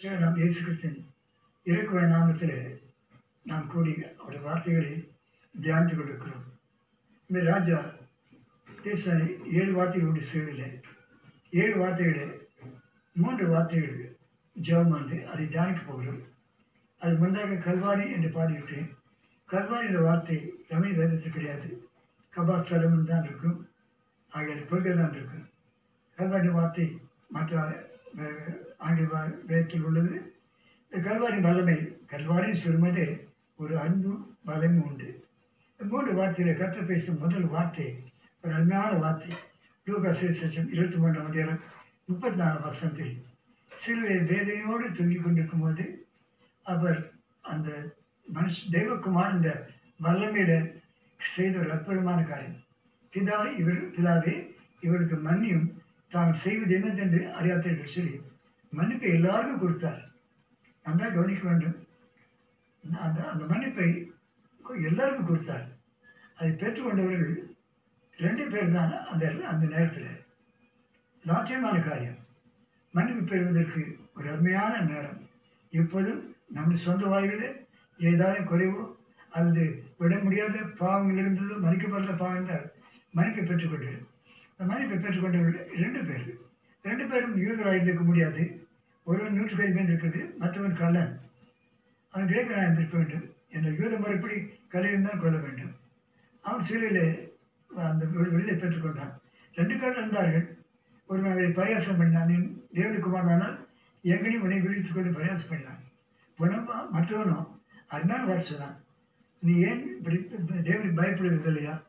நாம் இயேசு கிறிஸ்தின் இறக்குவ நாமத்தில் நாம் கூடி அவருடைய வார்த்தைகளை தியானித்துக் கொண்டிருக்கிறோம். இந்த ராஜா பேச ஏழு வார்த்தைகளுடைய சேவையில் ஏழு வார்த்தைகளை மூன்று வார்த்தைகள் ஜெபமானது அதை தியானிக்க போகிறோம். அது முந்தாக கல்வாரி என்று பாடியிருக்கிறேன். கல்வாரி என்ற வார்த்தை தமிழ் வேதத்தில் கிடையாது. கபாஸ்தலம் தான் இருக்கும். ஆகிய கொள்கை தான் இருக்கும். கல்வாரி வார்த்தை மற்ற ஆண்டு ஆங்கில உள்ளது. இந்த கல்வாரி வல்லமை கல்வாரி சொல்லும்போது ஒரு அன்பும் வல்லமும் உண்டு. இந்த மூன்று வார்த்தையில் கற்று பேசும் முதல் வார்த்தை ஒரு அருமையான வார்த்தை. லூகா சுவிசேஷம் இருபத்தி மூன்றாம் அதிகாரம் முப்பத்தி நாலு வருஷத்தில் சிலுவை வேதனையோடு தூங்கிக் கொண்டிருக்கும் போது அவர் அந்த மனுஷ தெய்வக்குமார் இந்த வல்லமையில் செய்த ஒரு அற்புதமான காரியம். பிதா இவர் பிதாவே இவருக்கு மன்னியும் தான் செய்வது என்னதென்று அறியாதீர்கள் சொல்லி மன்னிப்பை எல்லாருக்கும் கொடுத்தார். நல்லா கவனிக்க வேண்டும். அந்த அந்த மன்னிப்பை எல்லாருக்கும் கொடுத்தார். அதை பெற்றுக்கொண்டவர்கள் ரெண்டு பேர் தான் அந்த அந்த நேரத்தில். லாட்சியமான காரியம். மன்னிப்பு பெறுவதற்கு ஒரு அருமையான நேரம். எப்போதும் நம்முடைய சொந்த வாய்களில் ஏதாவது குறைவோ அல்லது விட முடியாத பாவங்கள் இருந்ததோ மன்னிக்கப்படாத பாவம் இருந்தால் மன்னிப்பை பெற்றுக்கொண்டு அந்த மன்னிப்பை பெற்றுக்கொண்டவர்கள் இரண்டு பேர். ரெண்டு பேரும் யூதராக இருந்திருக்க முடியாது. ஒருவன் நூற்றுக்கு அதிபன் இருக்கிறது மற்றவன் கள்ளன். அவன் கிரேக்கராக இருந்திருக்க வேண்டும். என்ற யூத முறைப்படி கல்லிருந்தான் கொள்ள வேண்டும். அவன் சிறையில் அந்த விடுதலை பெற்றுக்கொண்டான் ரெண்டு பேர் இருந்தார்கள் ஒரு அவரை பரியாசம் பண்ணான். என் தேவனுக்கு எங்கனையும் உன்னை விழித்து கொண்டு பரியாசம் பண்ணான். புனமா மற்றவனும் அதனால வார்த்தை சொன்னான். நீ ஏன் இப்படி தேவனுக்கு பயப்படுகிறது இல்லையா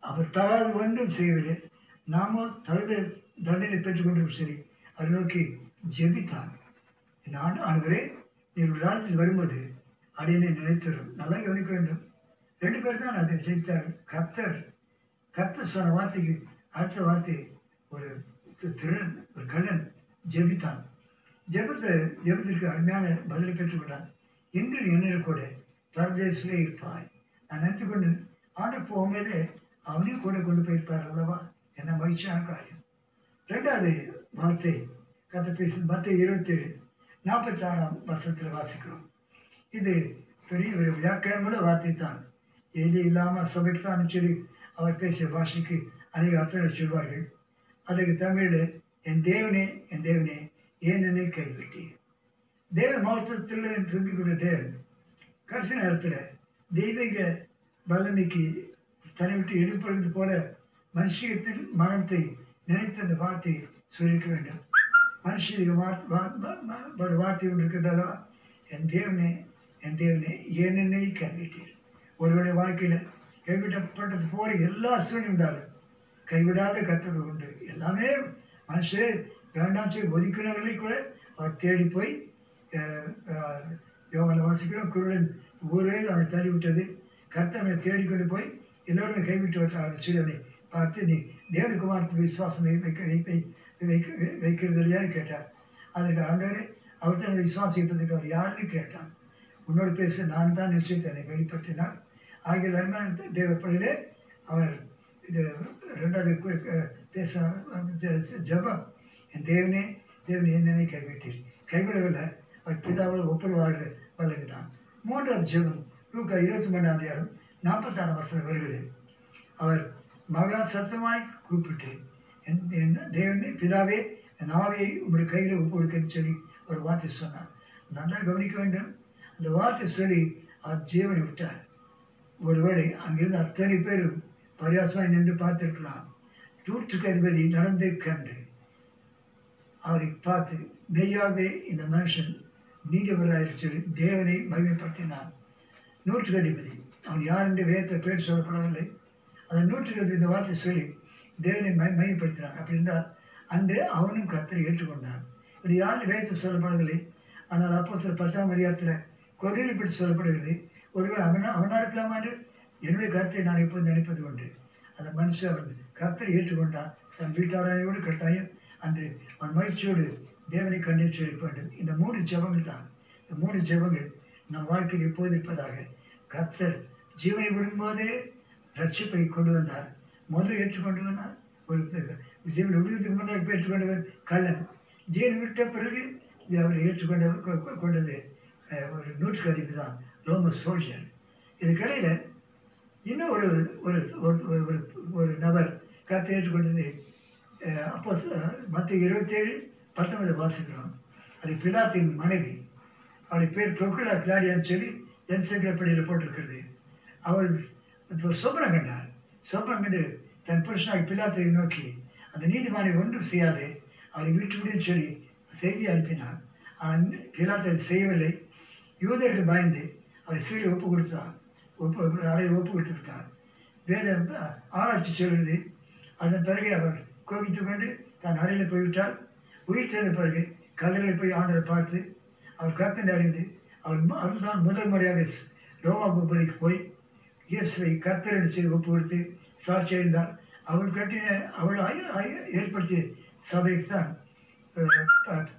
அவர் தவறாது ஒன்றும் செய்யவில்லை. நாமும் தகுந்த தண்டனை பெற்றுக்கொண்டும் சரி. அதை நோக்கி ஜெபித்தான். நான் ஆண்களே நீர் ராஜ்யத்தில் வரும்போது அடியனை நினைத்தரும் நல்லா கவனிக்க வேண்டும். ரெண்டு பேர் தான் அதை ஜெபித்தார். கர்த்தர் கர்த்தர் சொன்ன வார்த்தைக்கு அடுத்த வார்த்தை ஒரு திருடன் ஒரு கள்ளன் ஜெபித்தான். ஜெபத்தை ஜெபத்திற்கு அருமையான பதிலை பெற்றுக்கொண்டான் இன்று என்ன கூட பரதேசிலே இருப்பாய். நான் நினைத்து கொண்டு ஆண்டு போகும்போதே அவனையும் கூட கொண்டு போயிருப்பார் அல்லவா? என்ன மகிழ்ச்சியான காரியம். ரெண்டாவது வார்த்தை கதை பேசும் மற்ற இருபத்தேழு நாற்பத்தாறாம் வருஷத்தில் வாசிக்கிறோம். இது பெரிய ஒரு வியாக்கியானமுள்ள வார்த்தை தான் எது இல்லாமல் சபைக்கு தான் சொல்லி அவர் பேசிய பாஷைக்கு அதிக அர்த்தங்களை சொல்வார்கள். அதுக்கு தமிழில் என் தேவனே என் தேவனே ஏன் என்னை கைவிட்டீர் தேவ மகத்துவத்தில் தூக்கி தேவன் கடைசி நேரத்தில் தெய்வீக வல்லமைக்கு தன்னை விட்டு எடுப்பது போல மனுஷியத்தின் மரணத்தை நினைத்த அந்த வார்த்தையை சொல்லிக்க வேண்டும். மனுஷனுக்கு வார்த்தை ஒரு வார்த்தை ஒன்று இருக்கிறதாலவா? என் தேவனே என் தேவனே ஏன் கைவிட்டீர்? ஒருவருடைய வாழ்க்கையில் கைவிட்டப்பட்டது போல எல்லா சூழ்நிலையும் இருந்தாலும் கைவிடாத கத்தர் உண்டு. எல்லாமே மனுஷரே வேண்டாம் சொல்லி ஒதுக்கினவர்களை கூட அவர் தேடி போய் யோகாவில் வாசிக்கிறோம் குருடன் ஊரே அவனை தள்ளிவிட்டது. கர்த்தவனை தேடிக்கொண்டு போய் எல்லோரும் கைவிட்டு விட்டார் சொல்லி அவனை பார்த்து நீ தேவனுக்குமாரத்துக்கு விசுவாசம் வைக்க வைப்பை வைக்க வை- வைக்கிறது இல்லையான்னு கேட்டார். அதுக்கு ஆண்டவரே அவர் தான் விசுவாசிப்பதற்கு அவர் யாருன்னு கேட்டான். உன்னோடு பேச நான் தான் நிச்சயத்தை என்னை வெளிப்படுத்தினார். ஆகிய அருமையான தேவப்படையிலே அவர் இது ரெண்டாவது பேச ஜபம் ஜெபம். என் தேவனே தேவனே என்னை கைவிட்டீர். கைவிடவில்லை அவர் பிதாவோடு ஒப்புரவாடு வழங்கினான் மூன்றாவது ஜெபம் லூக்கா இருபத்தி மூணாம் அதிகாரம் நாற்பத்தாறாம் வருஷம் வருகிறது. அவர் மகா சத்தமாய் கூப்பிட்டு என் என்ன தேவனே பிதாவே என் ஆவியை உங்களுடைய கையில் ஒப்பு கொடுக்கன்னு சொல்லி ஒரு வார்த்தை சொன்னார். நல்லா கவனிக்க வேண்டும். அந்த வார்த்தை சொல்லி அவர் ஜீவனை விட்டார். ஒருவேளை அங்கிருந்து அத்தனை பேரும் பரியாசமாய் நின்று பார்த்துருக்கலாம். நூற்றுக்கு அதிபதி நடந்து கண்டு அவரை பார்த்து மெய்யாகவே இந்த மனுஷன் நீதிபராக சொல்லி தேவனை மகிமைப்படுத்தினான். நூற்றுக்கு அதிபதி அவன் யார் என்று வேத்த பேர் சொல்லப்படவில்லை. அந்த நூற்றுக்கு இருபது இந்த வார்த்தை சொல்லி தேவனை மை மையப்படுத்தினான் அப்படி இருந்தால் அன்று அவனும் கர்த்தரை ஏற்றுக்கொண்டான். இப்படி யார் வேதத்தில் சொல்லப்படவில்லை ஆனால் அப்போ சில பத்தாம் அதிகாரத்தில் கொரியில் பற்றி சொல்லப்படுகிறது. ஒருவேளை அவனா அவனாக இருக்கலாமா என்று? என்னுடைய கருத்தை நான் எப்போது நினைப்பது உண்டு. அந்த மனுஷன் அவன் கர்த்தரை ஏற்றுக்கொண்டான். தன் வீட்டாரோடு கட்டாயம் அன்று அவன் மகிழ்ச்சியோடு தேவனை கண்டித்து சொல்லிக்க வேண்டும். இந்த மூணு ஜெபங்கள் தான். இந்த மூணு ஜெபங்கள் நம் வாழ்க்கையில் எப்போது இருப்பதாக கர்த்தர் ஜீவனை விடும்போதே ரட்சிப்பை கொண்டு வந்தார். முதல் ஏற்றுக்கொண்டு வந்தார். ஒரு ஜீவன் விடுவதற்கு முன்னாடி ஏற்றுக்கொண்டவர் கள்ளன். ஜீவன் விட்ட பிறகு அவர் ஏற்றுக்கொண்ட கொண்டது ஒரு நூற்றுக்கு அதிப்பு தான். ரோம சோல்ஜர். இதுக்கிடையில் இன்னும் ஒரு ஒரு ஒரு- ஒரு ஒரு நபர் கருத்தை ஏற்றுக்கொண்டது. அப்போ மற்ற இருபத்தேழு பத்தொன்பது வாசிக்கிறோம். அது பிலாத்தின் மனைவி. அவளுடைய பேர் ப்ரொக்குலா கிளாடியான்னு சொல்லி என்சைக்ளோபீடியில் போட்டிருக்கிறது. அவள் இப்போ சொப்பனம் கண்டாள் கண்டு தன் புருஷனாக பிள்ளாத்தை நோக்கி அந்த நீதிமானை ஒன்றும் செய்யாதே. அவரை வீட்டுக்குள்ளே சொல்லி செய்தி அனுப்பினான். அவன் பிலாத்தை செய்யவில்லை. யூதருக்கு பயந்து அவரை சீரை ஒப்பு கொடுத்தான். ஒப்பு அடையை ஒப்பு கொடுத்து விட்டான். வேறு ஆராய்ச்சி சொல்கிறது அதன் பிறகு அவர் கோபித்து கொண்டு தான் அறையில் போய்விட்டால் உயிர் சேர்ந்த பிறகு கல்லறையில் போய் ஆண்டரை பார்த்து அவர் கர்த்தனை அறிந்து அவர் மு- அவர்தான் முதல் முறையாக ரோமா பூபதிக்கு போய் இயேசுவை கர்த்தரை செய்து ஒப்பு கொடுத்து சாட்சி எழுந்தார் அவள் கட்டின அவள் ஏற்படுத்திய சபைக்கு தான்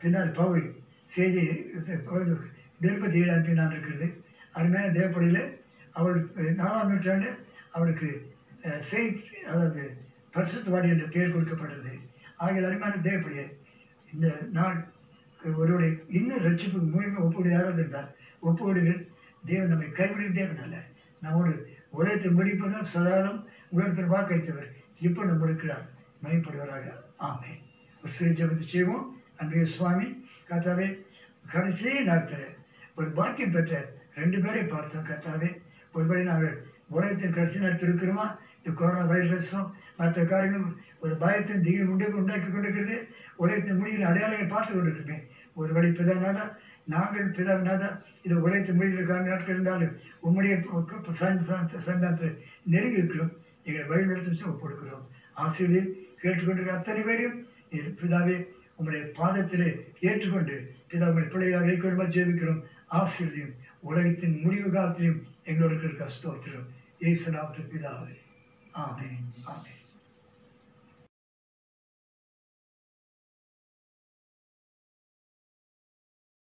பின்னால் பவுல் செய்தி நிருபதி அனுப்பினான் இருக்கிறது. அருமையான தேவப்படையில் அவள் நாலாம் நூற்றாண்டு அவளுக்கு செயின்ட் அதாவது பரிசுத்தவாடி என்ற பெயர் கொடுக்கப்பட்டது. ஆகிய அருமையான தேவப்படியை இந்த நாள் ஒருவருடைய இன்னும் ரட்சிப்பு மூலியமாக ஒப்புவிட யாராவது இருந்தால் ஒப்புவிடுங்கள் தேவன் நம்மை கைவிடுகிற தேவன் அல்ல. நம்மோடு உலகத்தை முடிப்பதும் சதாரம் உலகத்தில் வாக்களித்தவர் இப்போ நம்ம இருக்கிறார். மயப்படுவராக ஆமே ஒரு சிறு ஜபத்தை செய்வோம். அன்றைய சுவாமி கத்தாவே கடைசி நேரத்தில் ஒரு பாக்கியம் பெற்ற ரெண்டு பேரை பார்த்தோம் கத்தாவே ஒருபடி நாங்கள் உலகத்தின் கடைசி நேரத்தில் இருக்கிறோமா? இந்த கொரோனா வைரஸும் மற்ற காரியங்களும் ஒரு பயத்தை திகில் உண்டு உண்டாக்கி கொண்டிருக்கிறது. உலகத்தின் முடிவில் அடையாளங்களை பார்த்து கொண்டிருக்கிறேன் ஒரு வழி இப்போதான் நாங்கள் பிதாவினாதா இது உலகத்து முடிவில் கால நாட்கள் இருந்தாலும் உம்முடைய சந்தானத்தில் நெருங்கி இருக்கிறோம் எங்களை வழிநடத்தி ஒப்படுக்கிறோம் ஆசிரியர் கேட்டுக்கொண்டிருக்கிற அத்தனை பேரையும் பிதாவே உங்களுடைய பாதத்திலே ஏற்றுக்கொண்டு பிதா உங்களுடைய பிள்ளையாக வைக்கொள்ளுமா ஜெபிக்கிறோம். ஆசிரியரையும் உலகத்தின் முடிவு காலத்திலையும் எங்களோட இருக்கிற ஸ்தோத்திரம். ஏசு பிதாவே. ஆமே ஆமே